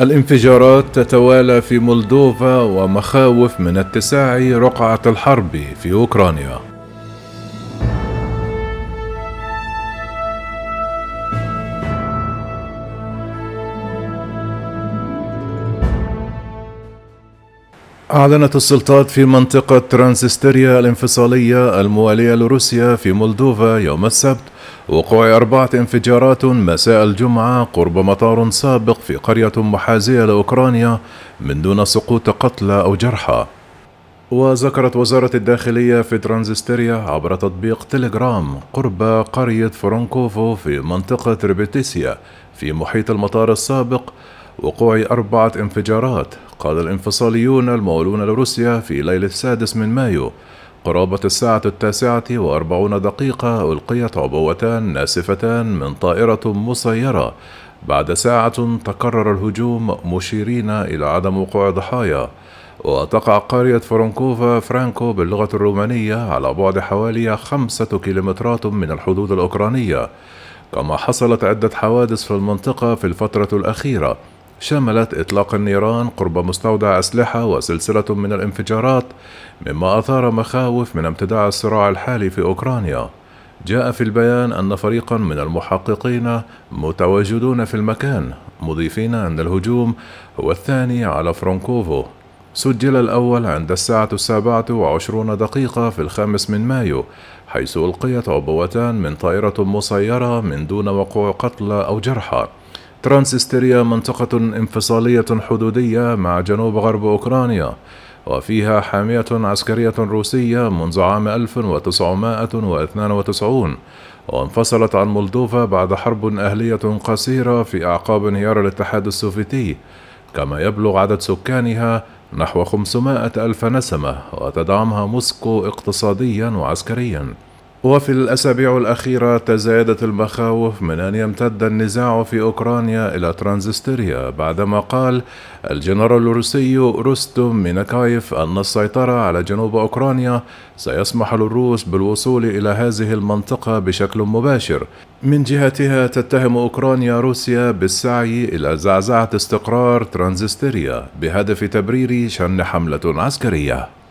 الانفجارات تتوالى في مولدوفا ومخاوف من اتساع رقعة الحرب في أوكرانيا. أعلنت السلطات في منطقة ترانسنيستريا الانفصالية الموالية لروسيا في مولدوفا يوم السبت. وقوع أربعة انفجارات مساء الجمعة قرب مطار سابق في قرية محاذية لأوكرانيا من دون سقوط قتلى أو جرحى. وذكرت وزارة الداخلية في ترانسنيستريا عبر تطبيق تليجرام قرب قرية فرونكوفو في منطقة ريبيتيسيا في محيط المطار السابق وقوع أربعة انفجارات قال الانفصاليون الموالون لروسيا في ليلة السادس من مايو قرابة الساعة التاسعة وأربعون دقيقة ألقيت عبوتان ناسفتان من طائرة مسيرة. بعد ساعة تكرر الهجوم مشيرين إلى عدم وقوع ضحايا. وتقع قرية فرانكوفا فرانكو باللغة الرومانية على بعد حوالي خمسة كيلومترات من الحدود الأوكرانية. كما حصلت عدة حوادث في المنطقة في الفترة الأخيرة. شملت إطلاق النيران قرب مستودع أسلحة وسلسلة من الانفجارات مما أثار مخاوف من امتداد الصراع الحالي في أوكرانيا. جاء في البيان أن فريقا من المحققين متواجدون في المكان مضيفين أن الهجوم هو الثاني على فرانكوفو سجل الأول عند الساعة السابعة وعشرون دقيقة في الخامس من مايو حيث ألقيت عبوتان من طائرة مسيرة من دون وقوع قتلى أو جرحى. ترانسنيستريا منطقة انفصالية حدودية مع جنوب غرب أوكرانيا وفيها حامية عسكرية روسية منذ عام 1992 وانفصلت عن مولدوفا بعد حرب أهلية قصيرة في أعقاب انهيار الاتحاد السوفيتي. كما يبلغ عدد سكانها نحو 500 ألف نسمة وتدعمها موسكو اقتصاديا وعسكريا. وفي الأسابيع الأخيرة تزايدت المخاوف من أن يمتد النزاع في أوكرانيا إلى ترانسنيستريا بعدما قال الجنرال الروسي رستم مينكاييف أن السيطرة على جنوب أوكرانيا سيسمح للروس بالوصول إلى هذه المنطقة بشكل مباشر. من جهتها تتهم أوكرانيا روسيا بالسعي إلى زعزعة استقرار ترانزستيريا بهدف تبرير شن حملة عسكرية.